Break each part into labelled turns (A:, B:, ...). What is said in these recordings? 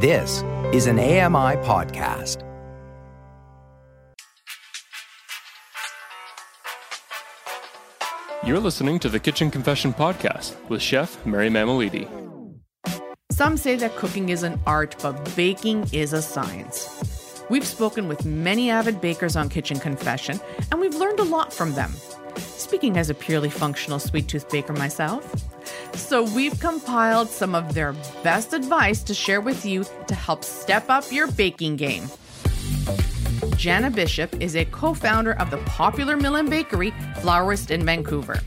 A: This is an AMI podcast.
B: You're listening to the Kitchen Confession Podcast with Chef Mary Mammoliti.
C: Some say that cooking is an art, but baking is a science. We've spoken with many avid bakers on Kitchen Confession, and we've learned a lot from them. Speaking as a purely functional sweet tooth baker myself. So, we've compiled some of their best advice to share with you to help step up your baking game. Janna Bishop is a co founder of the popular Mill and Bakery, Flourist in Vancouver.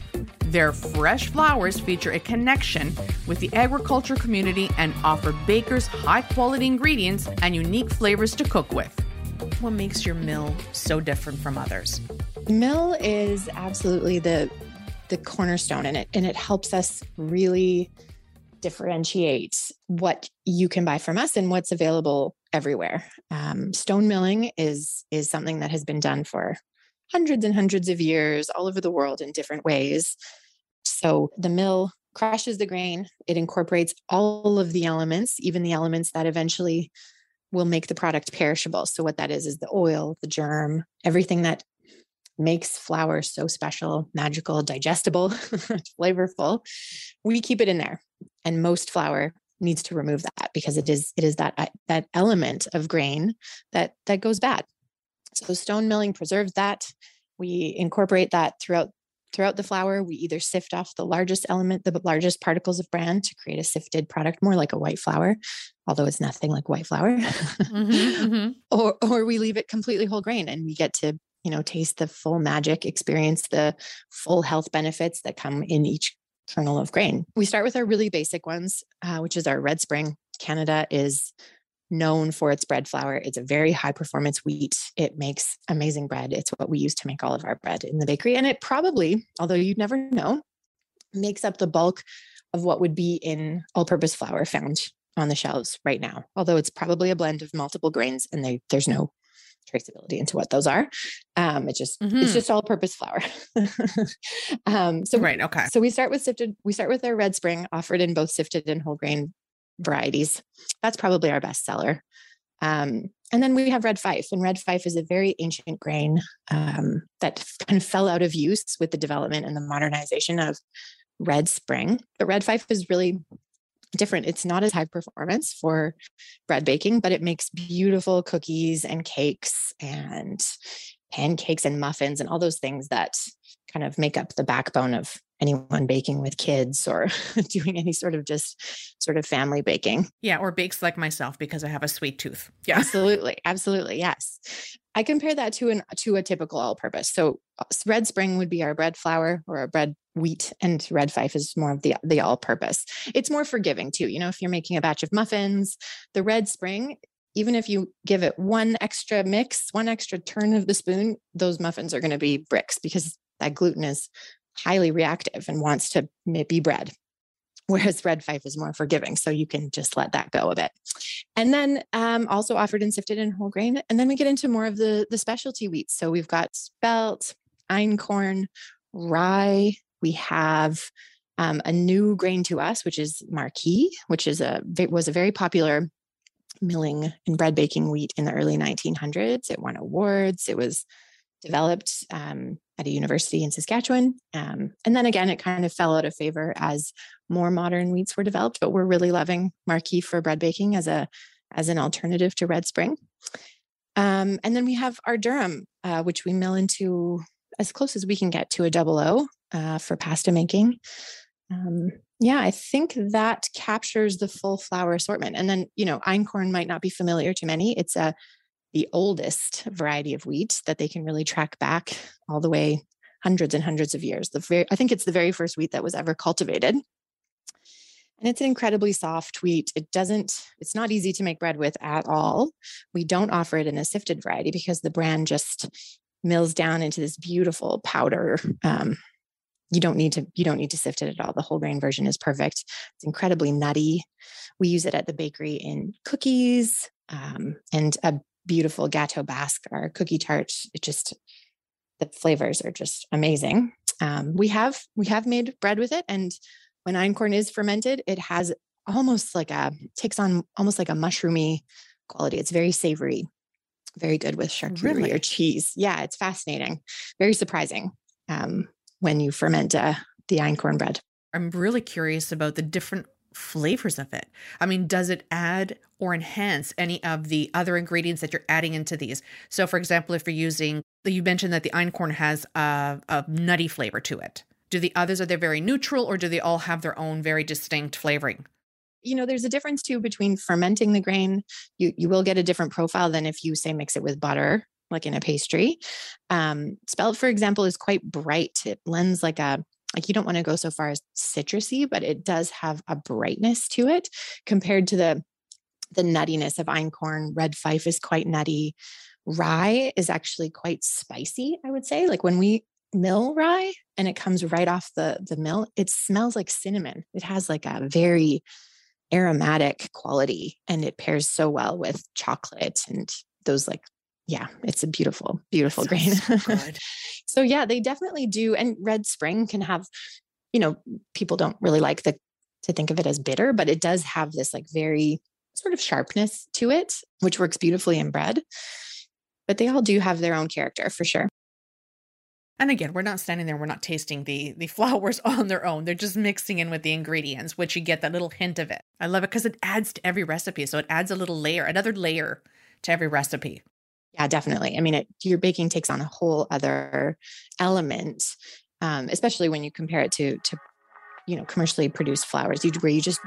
C: Their fresh flours feature a connection with the agriculture community and offer bakers high quality ingredients and unique flavors to cook with. What makes your mill so different from others?
D: Mill is absolutely the the cornerstone in it and it helps us really differentiate what you can buy from us and what's available everywhere. Um, stone milling is is something that has been done for hundreds and hundreds of years all over the world in different ways. So the mill crushes the grain. It incorporates all of the elements, even the elements that eventually will make the product perishable. So what that is is the oil, the germ, everything that makes flour so special, magical, digestible, flavorful. We keep it in there. And most flour needs to remove that because it is it is that uh, that element of grain that that goes bad. So stone milling preserves that. We incorporate that throughout throughout the flour. We either sift off the largest element, the largest particles of bran to create a sifted product, more like a white flour, although it's nothing like white flour. mm-hmm, mm-hmm. Or or we leave it completely whole grain and we get to you know taste the full magic experience the full health benefits that come in each kernel of grain. We start with our really basic ones, uh, which is our Red Spring. Canada is known for its bread flour. It's a very high performance wheat. It makes amazing bread. It's what we use to make all of our bread in the bakery. And it probably, although you'd never know, makes up the bulk of what would be in all purpose flour found on the shelves right now. Although it's probably a blend of multiple grains and they, there's no traceability into what those are. Um, it's just mm-hmm. it's just all purpose flour. um, so
C: right, okay.
D: So we start with sifted. We start with our red spring, offered in both sifted and whole grain varieties. That's probably our best seller. Um, and then we have red fife, and red fife is a very ancient grain um, that kind of fell out of use with the development and the modernization of red spring. But red fife is really different. It's not as high performance for bread baking, but it makes beautiful cookies and cakes and pancakes and muffins and all those things that kind of make up the backbone of anyone baking with kids or doing any sort of just sort of family baking.
C: Yeah, or bakes like myself because I have a sweet tooth.
D: Yeah. Absolutely. Absolutely. Yes. I compare that to an to a typical all purpose. So uh, red spring would be our bread flour or our bread wheat and red fife is more of the the all purpose. It's more forgiving too. You know, if you're making a batch of muffins, the red spring even if you give it one extra mix, one extra turn of the spoon, those muffins are going to be bricks because that gluten is highly reactive and wants to be bread. Whereas red fife is more forgiving. So you can just let that go a bit. And then um, also offered and sifted in whole grain. And then we get into more of the, the specialty wheats. So we've got spelt, einkorn, rye. We have um, a new grain to us, which is Marquis, which is a was a very popular milling and bread baking wheat in the early 1900s. It won awards. It was developed um, at a university in Saskatchewan. Um, and then again, it kind of fell out of favor as more modern wheats were developed, but we're really loving Marquis for bread baking as a as an alternative to Red Spring. Um, and then we have our durum, uh, which we mill into as close as we can get to a double O uh, for pasta making. Um, yeah, I think that captures the full flour assortment. And then, you know, einkorn might not be familiar to many. It's a the oldest variety of wheat that they can really track back all the way hundreds and hundreds of years. The very, I think it's the very first wheat that was ever cultivated. And it's an incredibly soft wheat. It doesn't, it's not easy to make bread with at all. We don't offer it in a sifted variety because the bran just mills down into this beautiful powder. Um, you don't need to you don't need to sift it at all the whole grain version is perfect it's incredibly nutty we use it at the bakery in cookies um, and a beautiful Gâteau Basque, our cookie tart. It just the flavors are just amazing. Um, we have we have made bread with it, and when einkorn is fermented, it has almost like a takes on almost like a mushroomy quality. It's very savory, very good with charcuterie
C: Really?
D: or cheese. Yeah, it's fascinating, very surprising um, when you ferment uh, the einkorn bread.
C: I'm really curious about the different flavors of it. I mean, does it add or enhance any of the other ingredients that you're adding into these? So, for example, if you're using, you mentioned that the einkorn has a, a nutty flavor to it. Do the others are they very neutral, or do they all have their own very distinct flavoring?
D: You know, there's a difference too between fermenting the grain. You you will get a different profile than if you say mix it with butter, like in a pastry. Um, spelt, for example, is quite bright. It lends like a like you don't want to go so far as citrusy, but it does have a brightness to it compared to the the nuttiness of einkorn. Red fife is quite nutty. Rye is actually quite spicy, I would say. Like when we mill rye and it comes right off the the mill, it smells like cinnamon. It has like a very aromatic quality and it pairs so well with chocolate and those like yeah, it's a beautiful, beautiful grain.
C: So
D: so yeah, they definitely do. And red spring can have, you know, people don't really like the to think of it as bitter, but it does have this like very sort of sharpness to it, which works beautifully in bread. But they all do have their own character for sure.
C: And again, we're not standing there, we're not tasting the the flours on their own. They're just mixing in with the ingredients, which you get that little hint of it. I love it because it adds to every recipe. So it adds a little layer, another layer to every recipe.
D: Yeah, definitely. I mean, it, your baking takes on a whole other element, um, especially when you compare it to to you know commercially produced flours, you, where you just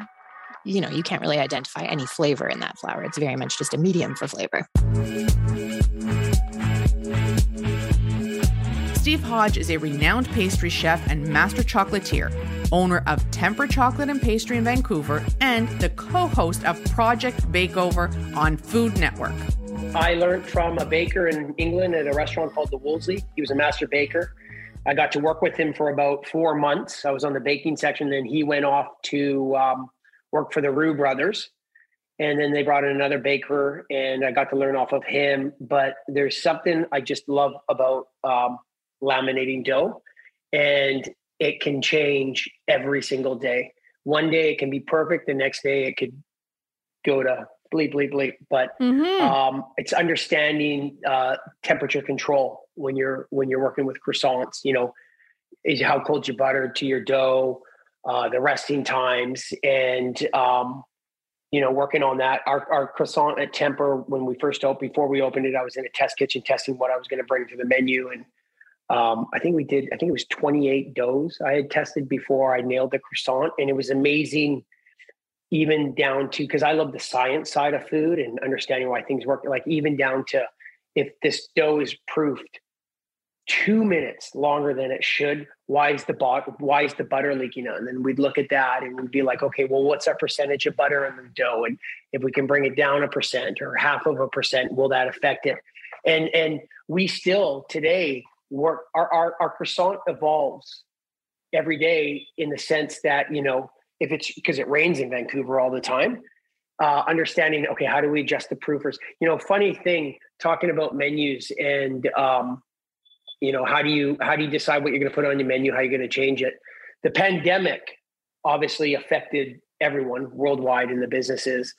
D: you know you can't really identify any flavor in that flour. It's very much just a medium for flavor.
C: Steve Hodge is a renowned pastry chef and master chocolatier, owner of Temper Chocolate and Pastry in Vancouver, and the co host of Project Bakeover on Food Network.
E: I learned from a baker in England at a restaurant called the Wolseley. He was a master baker. I got to work with him for about four months. I was on the baking section. Then he went off to um, work for the Roux brothers. And then they brought in another baker, and I got to learn off of him. But there's something I just love about um, laminating dough, and it can change every single day. One day it can be perfect, the next day it could go to bleep, bleep, bleep. But
C: Mm-hmm.
E: um, it's understanding uh, temperature control when you're when you're working with croissants. You know, is how cold your butter to your dough, uh, the resting times, and um, you know, working on that. Our, our croissant at Temper when we first opened, before we opened it, I was in a test kitchen testing what I was going to bring to the menu, and um, I think we did. I think it was 28 doughs I had tested before I nailed the croissant, and it was amazing even down to because I love the science side of food and understanding why things work. Like even down to if this dough is proofed two minutes longer than it should, why is the bot why is the butter leaking out? And then we'd look at that and we'd be like, okay, well, what's our percentage of butter in the dough? And if we can bring it down a percent or half of a percent, will that affect it? And and we still today work our our, our croissant evolves every day in the sense that you know if it's because it rains in Vancouver all the time, uh, understanding okay, how do we adjust the proofers? You know, funny thing talking about menus and um, you know how do you how do you decide what you're going to put on your menu? How you're going to change it? The pandemic obviously affected everyone worldwide in the businesses.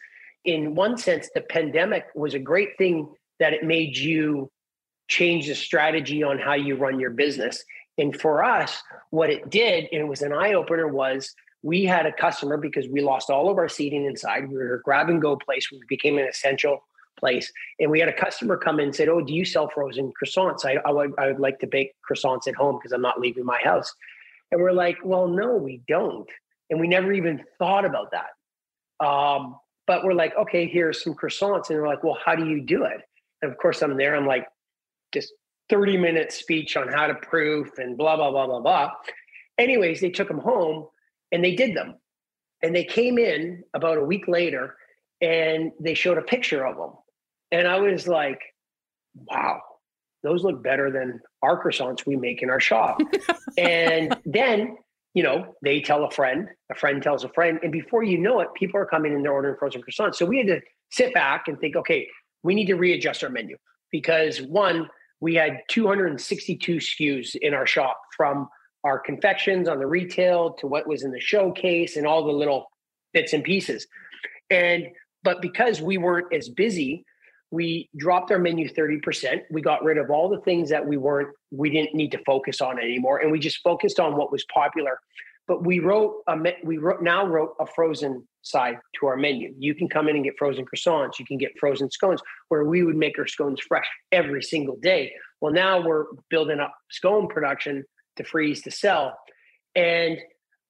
E: In one sense, the pandemic was a great thing that it made you change the strategy on how you run your business. And for us, what it did, and it was an eye opener, was we had a customer because we lost all of our seating inside. We were a grab and go place. We became an essential place. And we had a customer come in and said, Oh, do you sell frozen croissants? I, I, would, I would like to bake croissants at home because I'm not leaving my house. And we're like, Well, no, we don't. And we never even thought about that. Um, but we're like, Okay, here's some croissants. And we're like, Well, how do you do it? And of course, I'm there. I'm like, just 30 minute speech on how to proof and blah, blah, blah, blah, blah. Anyways, they took them home and they did them. And they came in about a week later and they showed a picture of them. And I was like, wow, those look better than our croissants we make in our shop. and then, you know, they tell a friend, a friend tells a friend. And before you know it, people are coming in, they're ordering frozen croissants. So we had to sit back and think, okay, we need to readjust our menu because one, we had 262 SKUs in our shop from our confections on the retail to what was in the showcase and all the little bits and pieces. And but because we weren't as busy, we dropped our menu 30%. We got rid of all the things that we weren't, we didn't need to focus on anymore. And we just focused on what was popular. But we wrote a, we wrote, now wrote a frozen side to our menu. You can come in and get frozen croissants. You can get frozen scones where we would make our scones fresh every single day. Well, now we're building up scone production to freeze to sell. And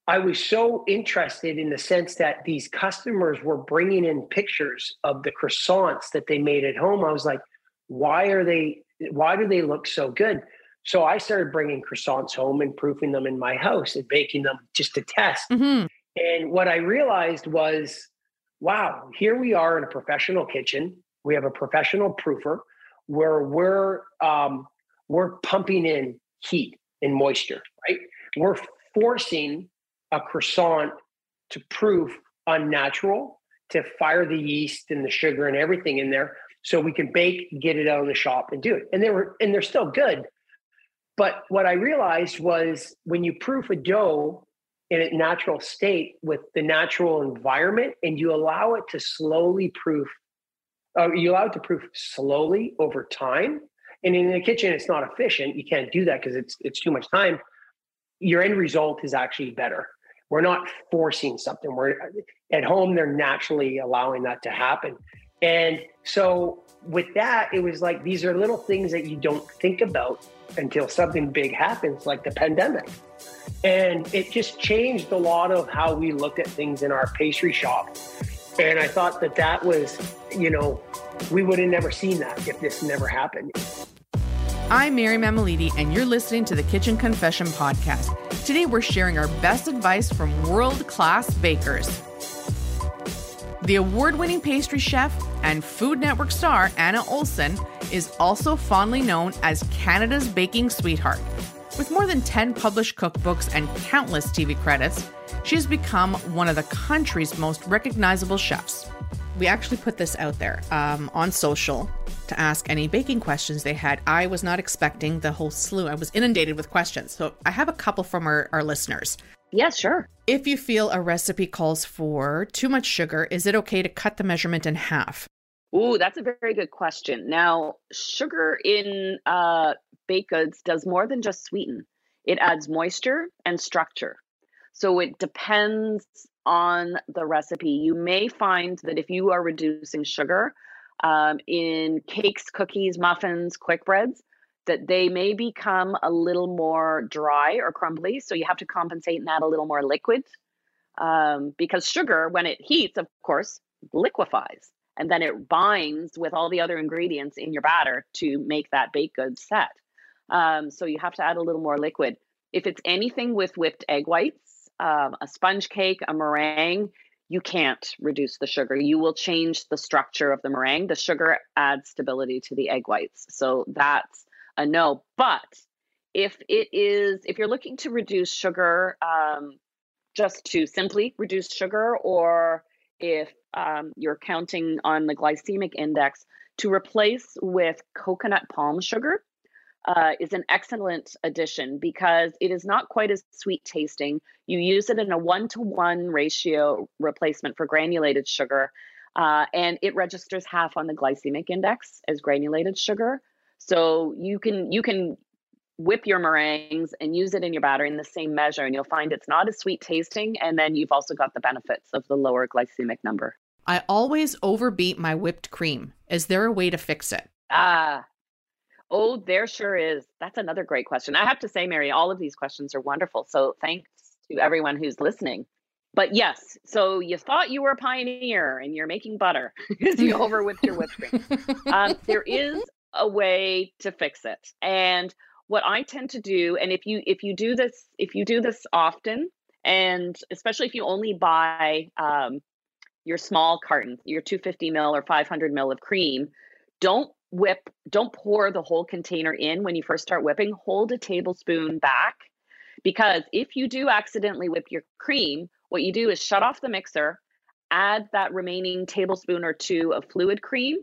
E: I was so interested in the sense that these customers were bringing in pictures of the croissants that they made at home. I was like, why are they, why do they look so good? So I started bringing croissants home and proofing them in my house and baking them just to test. Mm-hmm. And what I realized was, wow, here we are in a professional kitchen. We have a professional proofer where we're um, we're pumping in heat and moisture, right? We're forcing a croissant to proof unnatural, to fire the yeast and the sugar and everything in there, so we can bake, get it out of the shop, and do it. And they were and they're still good. But what I realized was when you proof a dough in a natural state with the natural environment and you allow it to slowly proof, uh, you allow it to proof slowly over time. And in the kitchen, it's not efficient. You can't do that because it's it's too much time. Your end result is actually better. We're not forcing something. We're at home, they're naturally allowing that to happen. And so with that, it was like these are little things that you don't think about until something big happens, like the pandemic. And it just changed a lot of how we looked at things in our pastry shop. And I thought that that was, you know, we would have never seen that if this never happened.
C: I'm Mary Mammoliti, and you're listening to the Kitchen Confession Podcast. Today, we're sharing our best advice from world class bakers. The award winning pastry chef and Food Network star Anna Olson is also fondly known as Canada's baking sweetheart. With more than 10 published cookbooks and countless TV credits, she has become one of the country's most recognizable chefs. We actually put this out there um, on social to ask any baking questions they had. I was not expecting the whole slew. I was inundated with questions. So I have a couple from our, our listeners.
F: Yes, sure.
C: If you feel a recipe calls for too much sugar, is it okay to cut the measurement in half?
F: Ooh, that's a very good question. Now, sugar in uh, baked goods does more than just sweeten, it adds moisture and structure. So it depends on the recipe. You may find that if you are reducing sugar, um, in cakes, cookies, muffins, quick breads, that they may become a little more dry or crumbly. So you have to compensate and add a little more liquid. Um, because sugar, when it heats, of course, liquefies and then it binds with all the other ingredients in your batter to make that baked good set. Um, so you have to add a little more liquid. If it's anything with whipped egg whites, um, a sponge cake, a meringue, you can't reduce the sugar. You will change the structure of the meringue. The sugar adds stability to the egg whites. So that's a no. But if it is, if you're looking to reduce sugar, um, just to simply reduce sugar, or if um, you're counting on the glycemic index, to replace with coconut palm sugar uh, is an excellent addition because it is not quite as sweet tasting. You use it in a one to one ratio replacement for granulated sugar, uh, and it registers half on the glycemic index as granulated sugar. So you can you can whip your meringues and use it in your batter in the same measure, and you'll find it's not as sweet tasting, and then you've also got the benefits of the lower glycemic number.
C: I always overbeat my whipped cream. Is there a way to fix it?
F: Ah, Oh, there sure is. That's another great question. I have to say, Mary, all of these questions are wonderful. So thanks to everyone who's listening. But yes, so you thought you were a pioneer and you're making butter because you over whipped your whipped cream. Um, there is a way to fix it. And what I tend to do, and if you if you do this if you do this often, and especially if you only buy um, your small carton, your 250 mil or 500 mil of cream, don't whip, don't pour the whole container in when you first start whipping. Hold a tablespoon back because if you do accidentally whip your cream, what you do is shut off the mixer, add that remaining tablespoon or two of fluid cream,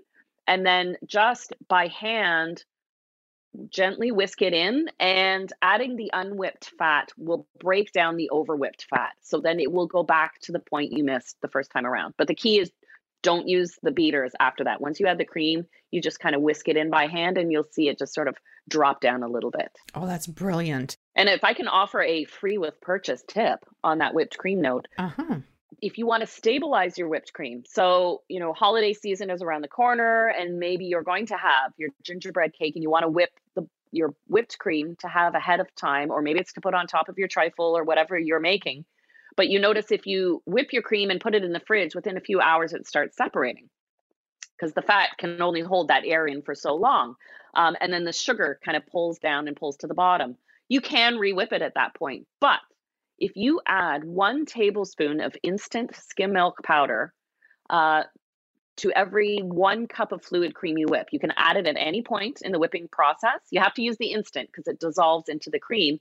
F: and then just by hand gently whisk it in, and adding the unwhipped fat will break down the overwhipped fat. So then it will go back to the point you missed the first time around. But the key is don't use the beaters after that. Once you add the cream, you just kind of whisk it in by hand and you'll see it just sort of drop down a little bit.
C: Oh, that's brilliant.
F: And if I can offer a free with purchase tip on that whipped cream note,
C: Uh-huh.
F: if you want to stabilize your whipped cream. So, you know, holiday season is around the corner and maybe you're going to have your gingerbread cake and you want to whip the your whipped cream to have ahead of time or maybe it's to put on top of your trifle or whatever you're making. But you notice if you whip your cream and put it in the fridge within a few hours it starts separating because the fat can only hold that air in for so long. Um, and then the sugar kind of pulls down and pulls to the bottom. You can re-whip it at that point, but if you add one tablespoon of instant skim milk powder uh, to every one cup of fluid cream you whip, you can add it at any point in the whipping process. You have to use the instant because it dissolves into the cream.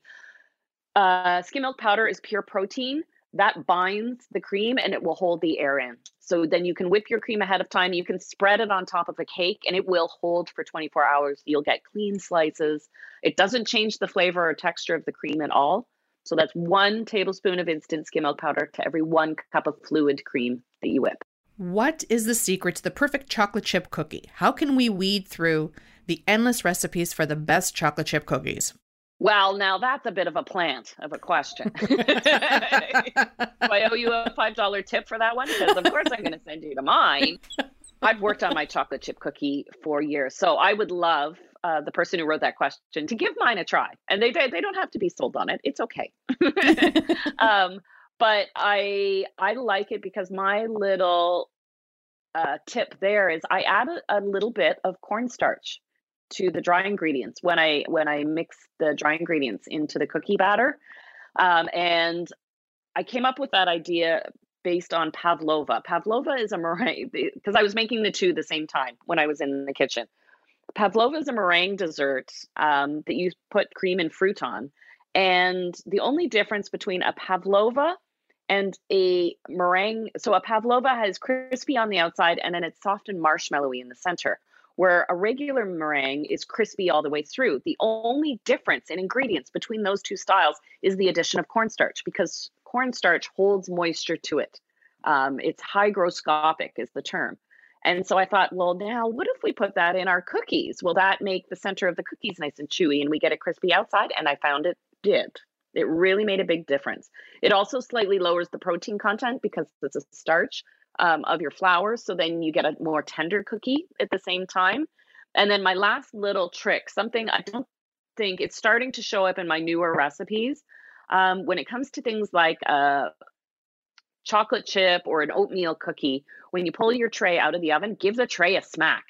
F: Uh, skim milk powder is pure protein that binds the cream and it will hold the air in. So then you can whip your cream ahead of time. You can spread it on top of a cake and it will hold for 24 hours. You'll get clean slices. It doesn't change the flavor or texture of the cream at all. So that's one tablespoon of instant skim milk powder to every one cup of fluid cream that you whip.
C: What is the secret to the perfect chocolate chip cookie? How can we weed through the endless recipes for the best chocolate chip cookies?
F: Well, now that's a bit of a plant of a question. Do I owe you a $5 tip for that one? Because, of course, I'm going to send you to mine. I've worked on my chocolate chip cookie for years. So I would love uh, the person who wrote that question to give mine a try. And they, they don't have to be sold on it, it's okay. um, but I, I like it because my little uh, tip there is I add a, a little bit of cornstarch to the dry ingredients when I when I mix the dry ingredients into the cookie batter. Um, and I came up with that idea based on pavlova. Pavlova is a meringue because I was making the two the same time when I was in the kitchen. Pavlova is a meringue dessert um, that you put cream and fruit on. And the only difference between a pavlova and a meringue, so a pavlova has crispy on the outside and then it's soft and marshmallowy in the center where a regular meringue is crispy all the way through. The only difference in ingredients between those two styles is the addition of cornstarch because cornstarch holds moisture to it. Um, it's hygroscopic, is the term. And so I thought, well, now what if we put that in our cookies? Will that make the center of the cookies nice and chewy and we get a crispy outside? And I found it did. It really made a big difference. It also slightly lowers the protein content because it's a starch um, of your flour. So then you get a more tender cookie at the same time. And then my last little trick, something I don't think it's starting to show up in my newer recipes. Um, when it comes to things like a chocolate chip or an oatmeal cookie, when you pull your tray out of the oven, give the tray a smack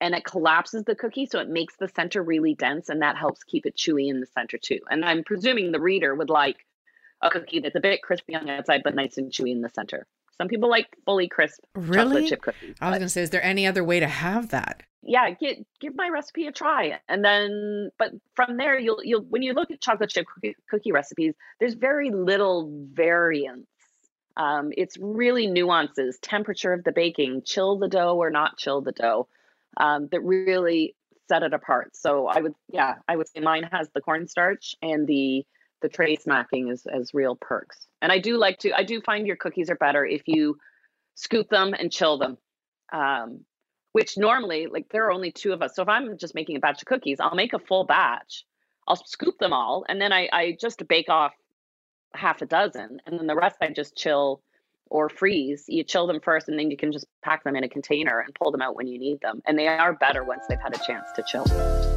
F: and it collapses the cookie so it makes the center really dense and that helps keep it chewy in the center too. And I'm presuming the reader would like a cookie that's a bit crispy on the outside but nice and chewy in the center. Some people like fully crisp
C: really?
F: chocolate chip cookies.
C: I was going to say, is there any other way to have that?
F: Yeah, get give my recipe a try, and then but from there you'll you'll when you look at chocolate chip cookie, cookie recipes, there's very little variance. Um, it's really nuances, temperature of the baking, chill the dough or not chill the dough, um, that really set it apart. So I would, yeah, I would say mine has the cornstarch and the the tray smacking is as real perks. And I do like to, I do find your cookies are better if you scoop them and chill them. Um, which normally, like there are only two of us. So if I'm just making a batch of cookies, I'll make a full batch. I'll scoop them all, and then I, I just bake off half a dozen, and then the rest I just chill or freeze. You chill them first, and then you can just pack them in a container and pull them out when you need them. And they are better once they've had a chance to chill.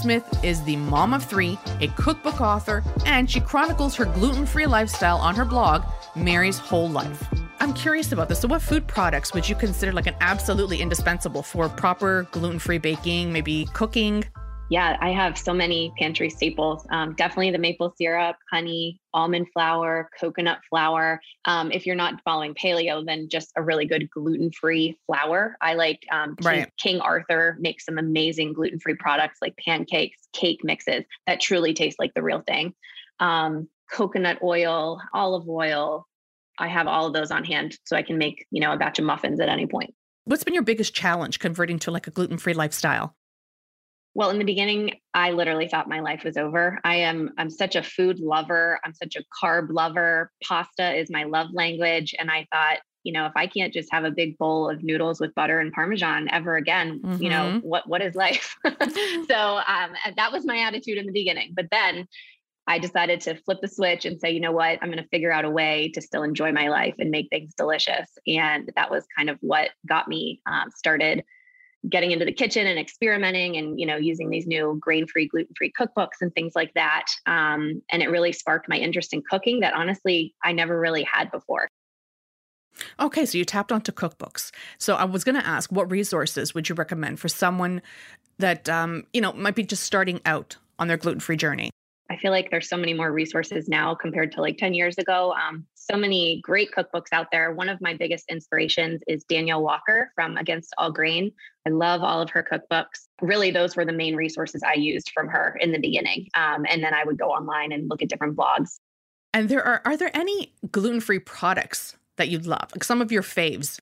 C: Smith is the mom of three, a cookbook author, and she chronicles her gluten free lifestyle on her blog, Mary's Whole Life. I'm curious about this. So, what food products would you consider like an absolutely indispensable for proper gluten free baking, maybe cooking?
G: Yeah, I have so many pantry staples. Um, definitely the maple syrup, honey, almond flour, coconut flour. Um, if you're not following paleo, then just a really good gluten free flour. I like um,
C: Right.
G: King, Arthur makes some amazing gluten free products like pancakes, cake mixes that truly taste like the real thing. Um, coconut oil, olive oil. I have all of those on hand so I can make, you know, a batch of muffins at any point.
C: What's been your biggest challenge converting to like a gluten free lifestyle?
G: Well, in the beginning, I literally thought my life was over. I am I'm such a food lover. I'm such a carb lover. Pasta is my love language and I thought, you know, if I can't just have a big bowl of noodles with butter and parmesan ever again, mm-hmm. you know, mm-hmm. what what is life? so, um that was my attitude in the beginning. But then I decided to flip the switch and say, you know what, I'm going to figure out a way to still enjoy my life and make things delicious. And that was kind of what got me um, started getting into the kitchen and experimenting and you know using these new grain-free gluten-free cookbooks and things like that um, and it really sparked my interest in cooking that honestly i never really had before.
C: Okay so you tapped onto cookbooks. So i was going to ask what resources would you recommend for someone that um, you know might be just starting out on their gluten-free journey
G: I feel like there's so many more resources now compared to like 10 years ago. Um, so many great cookbooks out there. One of my biggest inspirations is Danielle Walker from Against All Grain. I love all of her cookbooks. Really, those were the main resources I used from her in the beginning. Um, and then I would go online and look at different blogs.
C: And there are are there any gluten free products that you'd love? Like some of your faves?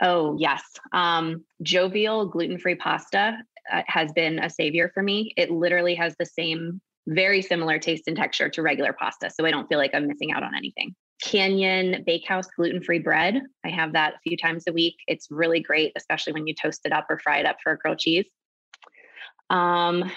G: Oh yes, um, Jovial gluten free pasta uh, has been a savior for me. It literally has the same very similar taste and texture to regular pasta. So I don't feel like I'm missing out on anything. Canyon Bakehouse gluten free bread. I have that a few times a week. It's really great, especially when you toast it up or fry it up for a grilled cheese. Um,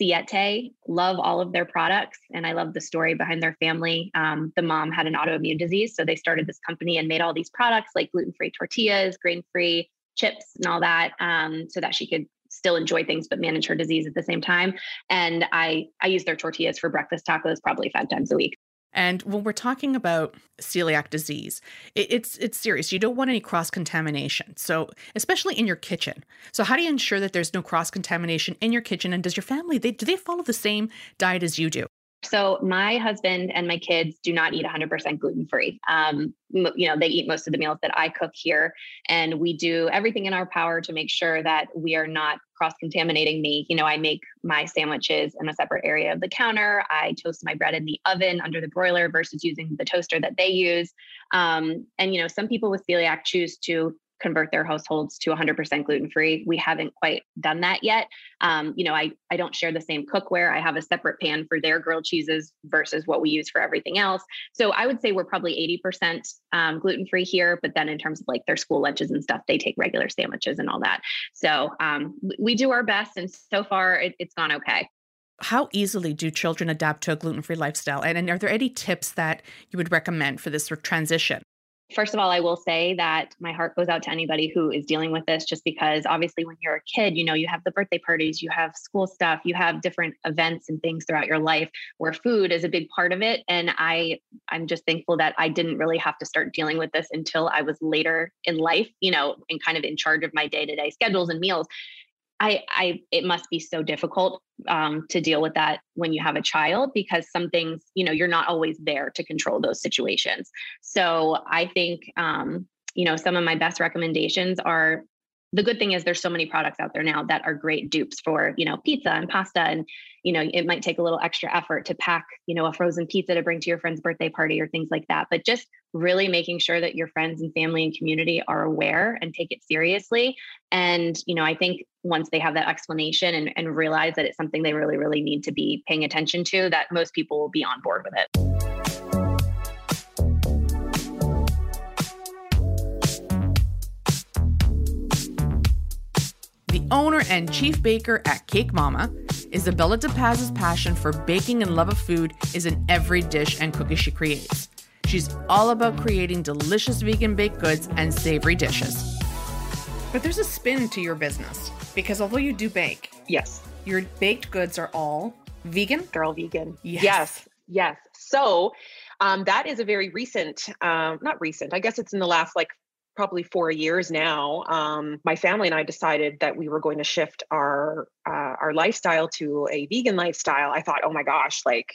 G: Siete, love all of their products, and I love the story behind their family. Um, the mom had an autoimmune disease, so they started this company and made all these products like gluten free tortillas, grain free chips, and all that, um, so that she could still enjoy things but manage her disease at the same time. And I I use their tortillas for breakfast tacos probably five times a week.
C: And when we're talking about celiac disease, it, it's it's serious. You don't want any cross contamination. So especially in your kitchen. So how do you ensure that there's no cross contamination in your kitchen? And does your family they do they follow the same diet as you do?
G: So my husband and my kids do not eat 100% gluten free. Um, you know, they eat most of the meals that I cook here, and we do everything in our power to make sure that we are not cross contaminating me. You know, I make my sandwiches in a separate area of the counter. I toast my bread in the oven under the broiler versus using the toaster that they use. Um, and you know, some people with celiac choose to convert their households to 100% gluten free. We haven't quite done that yet. Um, you know, I I don't share the same cookware. I have a separate pan for their grilled cheeses versus what we use for everything else. So I would say we're probably 80% um, gluten free here. But then in terms of like their school lunches and stuff, they take regular sandwiches and all that. So um, we do our best, and so far it, it's gone okay
C: how easily do children adapt to a gluten-free lifestyle and, and, are there any tips that you would recommend for this sort of transition
G: First of all, I will say that my heart goes out to anybody who is dealing with this just because obviously when you're a kid, you know, you have the birthday parties, you have school stuff, you have different events and things throughout your life where food is a big part of it and I I'm just thankful that I didn't really have to start dealing with this until I was later in life, you know, and kind of in charge of my day-to-day schedules and meals. I, I, it must be so difficult um, to deal with that when you have a child because some things, you know, you're not always there to control those situations. So I think, um, you know, some of my best recommendations are the good thing is there's so many products out there now that are great dupes for you know pizza and pasta and you know it might take a little extra effort to pack you know a frozen pizza to bring to your friend's birthday party or things like that but just really making sure that your friends and family and community are aware and take it seriously and you know i think once they have that explanation and, and realize that it's something they really really need to be paying attention to that most people will be on board with it
C: The owner and chief baker at Cake Mama, Isabella DePaz's passion for baking and love of food is in every dish and cookie she creates. She's all about creating delicious vegan baked goods and savory dishes. But there's a spin to your business because although you do bake,
H: yes,
C: your baked goods are all vegan.
H: They're all vegan.
C: Yes.
H: Yes. yes. So um, that is a very recent, um, not recent, I guess it's in the last like probably four years now, um, my family and I decided that we were going to shift our uh, our lifestyle to a vegan lifestyle. I thought, oh my gosh, like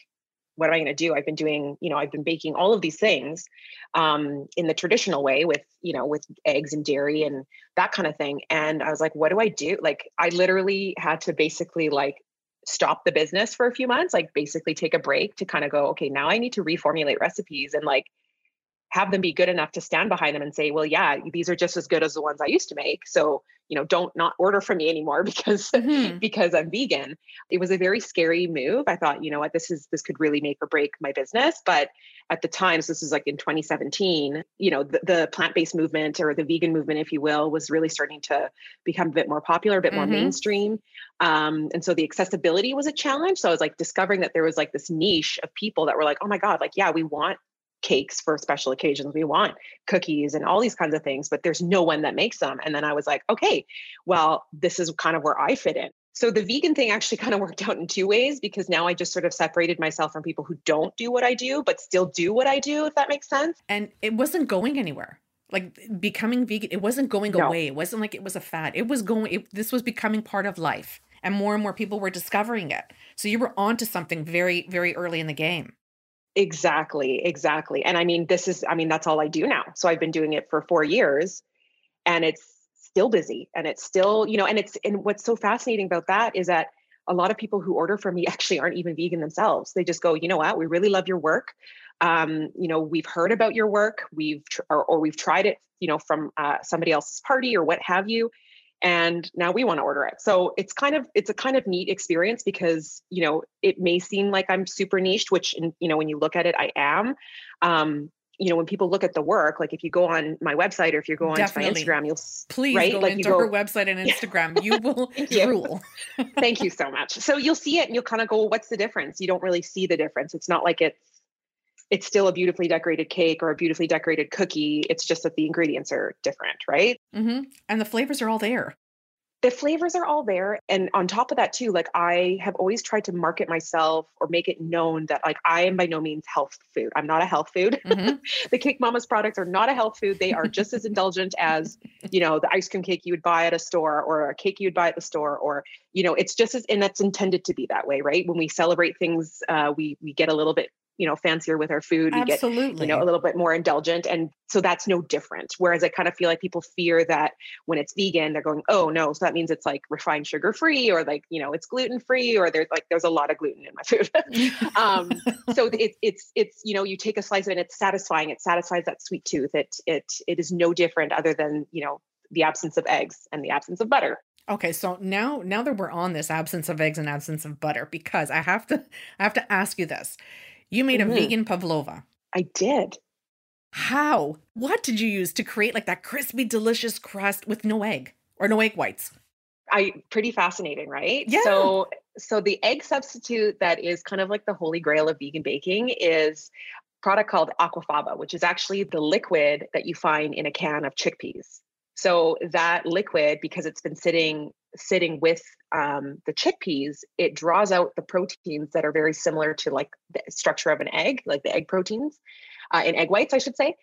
H: what am I going to do? I've been doing, you know, I've been baking all of these things um, in the traditional way with, you know, with eggs and dairy and that kind of thing. And I was like, what do I do? Like, I literally had to basically like stop the business for a few months, like basically take a break to kind of go, okay, now I need to reformulate recipes and like have them be good enough to stand behind them and say, well, yeah, these are just as good as the ones I used to make. So, you know, don't not order from me anymore because mm-hmm. because I'm vegan. It was a very scary move. I thought, you know what, this is this could really make or break my business. But at the times, this is like in 2017, you know, the, the plant-based movement or the vegan movement, if you will, was really starting to become a bit more popular, a bit mm-hmm. more mainstream. Um, and so the accessibility was a challenge. So I was like discovering that there was like this niche of people that were like, oh my God, like, yeah, we want cakes for special occasions. We want cookies and all these kinds of things, but there's no one that makes them. And then I was like, okay, well, this is kind of where I fit in. So the vegan thing actually kind of worked out in two ways because now I just sort of separated myself from people who don't do what I do, but still do what I do, if that makes sense.
C: And it wasn't going anywhere. Like becoming vegan, it wasn't going no. away. It wasn't like it was a fad. It was going, it, this was becoming part of life. And more and more people were discovering it. So you were onto something very, very early in the game.
H: Exactly, exactly. And I mean, this is, I mean, that's all I do now. So I've been doing it for four years and it's still busy and it's still, you know, and it's, and what's so fascinating about that is that a lot of people who order from me actually aren't even vegan themselves. They just go, you know what, we really love your work. Um, you know, we've heard about your work, we've, tr- or, or, we've tried it, you know, from uh, somebody else's party or what have you and now we want to order it. So it's kind of it's a kind of neat experience because you know it may seem like i'm super niched which you know when you look at it i am. Um you know when people look at the work like if you go on my website or if you go on my instagram you'll
C: please right? go like into go, her website and instagram. You will drool.
H: Thank you so much. So you'll see it and you'll kind of go well, what's the difference? You don't really see the difference. It's not like it's it's still a beautifully decorated cake or a beautifully decorated cookie. It's just that the ingredients are different, right?
C: Mm-hmm. And the flavors are all there.
H: The flavors are all there. And on top of that, too, like I have always tried to market myself or make it known that like I am by no means health food. I'm not a health food. Mm-hmm. the Cake Mamas products are not a health food. They are just as indulgent as, you know, the ice cream cake you would buy at a store or a cake you would buy at the store or, you know, it's just as, and that's intended to be that way, right? When we celebrate things, uh, we, we get a little bit you know fancier with our food we
C: Absolutely.
H: get you know a little bit more indulgent and so that's no different whereas i kind of feel like people fear that when it's vegan they're going oh no so that means it's like refined sugar free or like you know it's gluten free or there's like there's a lot of gluten in my food um so it, it's it's you know you take a slice of it and it's satisfying it satisfies that sweet tooth it it it is no different other than you know the absence of eggs and the absence of butter
C: Okay, so now now that we're on this absence of eggs and absence of butter, because I have to I have to ask you this. You made mm-hmm. a vegan pavlova.
H: I did.
C: How? What did you use to create like that crispy, delicious crust with no egg or no egg whites?
H: I pretty fascinating, right?
C: Yeah.
H: So so the egg substitute that is kind of like the holy grail of vegan baking is product called aquafaba, which is actually the liquid that you find in a can of chickpeas. So that liquid, because it's been sitting sitting with um, the chickpeas, it draws out the proteins that are very similar to like the structure of an egg, like the egg proteins uh, in egg whites, I should say.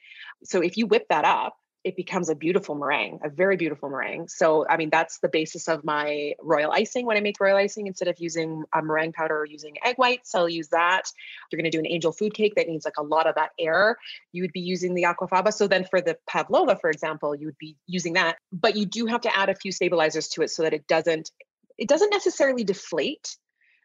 H: So if you whip that up, it becomes a beautiful meringue, a very beautiful meringue. So, I mean, that's the basis of my royal icing. When I make royal icing, instead of using a meringue powder or using egg whites, I'll use that. If you're going to do an angel food cake that needs like a lot of that air, you would be using the aquafaba. So then for the pavlova, for example, you would be using that, but you do have to add a few stabilizers to it so that it doesn't it doesn't necessarily deflate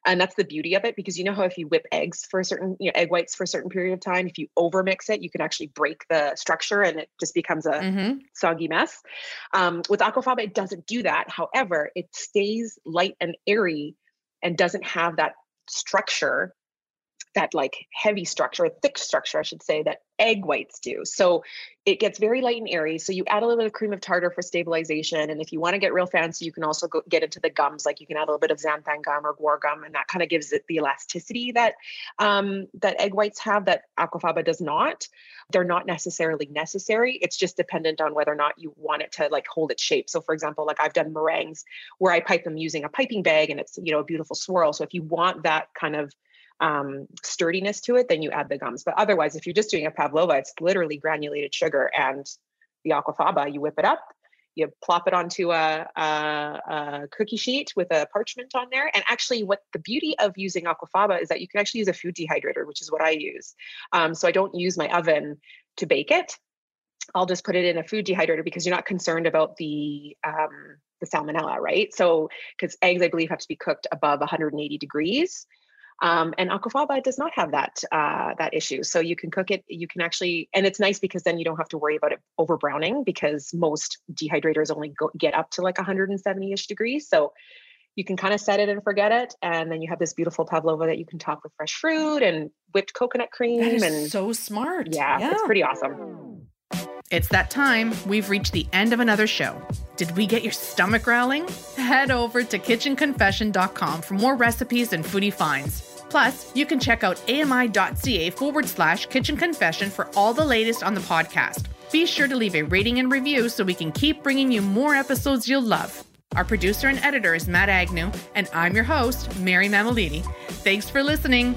H: and that's the beauty of it because you know how if you whip eggs for a certain you know egg whites for a certain period of time if you over mix it you can actually break the structure and it just becomes a mm-hmm. soggy mess um, with aquafaba it doesn't do that however it stays light and airy and doesn't have that structure that like heavy structure, a thick structure, I should say, that egg whites do. So it gets very light and airy. So you add a little bit of cream of tartar for stabilization. And if you want to get real fancy, you can also go get into the gums. Like you can add a little bit of xanthan gum or guar gum, and that kind of gives it the elasticity that um, that egg whites have that aquafaba does not. They're not necessarily necessary. It's just dependent on whether or not you want it to like hold its shape. So for example, like I've done meringues where I pipe them using a piping bag and it's you know a beautiful swirl. So if you want that kind of um, sturdiness to it, then you add the gums. But otherwise, if you're just doing a pavlova, it's literally granulated sugar and the aquafaba. You whip it up, you plop it onto a, a, a, cookie sheet with a parchment on there. And actually, what the beauty of using aquafaba is that you can actually use a food dehydrator, which is what I use. Um, so I don't use my oven to bake it. I'll just put it in a food dehydrator because you're not concerned about the um, the salmonella, right? So, because eggs, I believe, have to be cooked above 180 degrees. Um, and aquafaba does not have that uh, that issue. So you can cook it. You can actually, and it's nice because then you don't have to worry about it over browning because most dehydrators only go, get up to like 170 ish degrees. So you can kind of set it and forget it, and then you have this beautiful pavlova that you can top with fresh fruit and whipped coconut cream. and
C: so smart.
H: Yeah, yeah, it's pretty awesome.
C: It's that time. We've reached the end of another show. Did we get your stomach growling? Head over to kitchenconfession.com for more recipes and foodie finds. Plus, you can check out ami.ca forward slash kitchen confession for all the latest on the podcast. Be sure to leave a rating and review so we can keep bringing you more episodes you'll love. Our producer and editor is Matt Agnew, and I'm your host, Mary Mammoliti. Thanks for listening.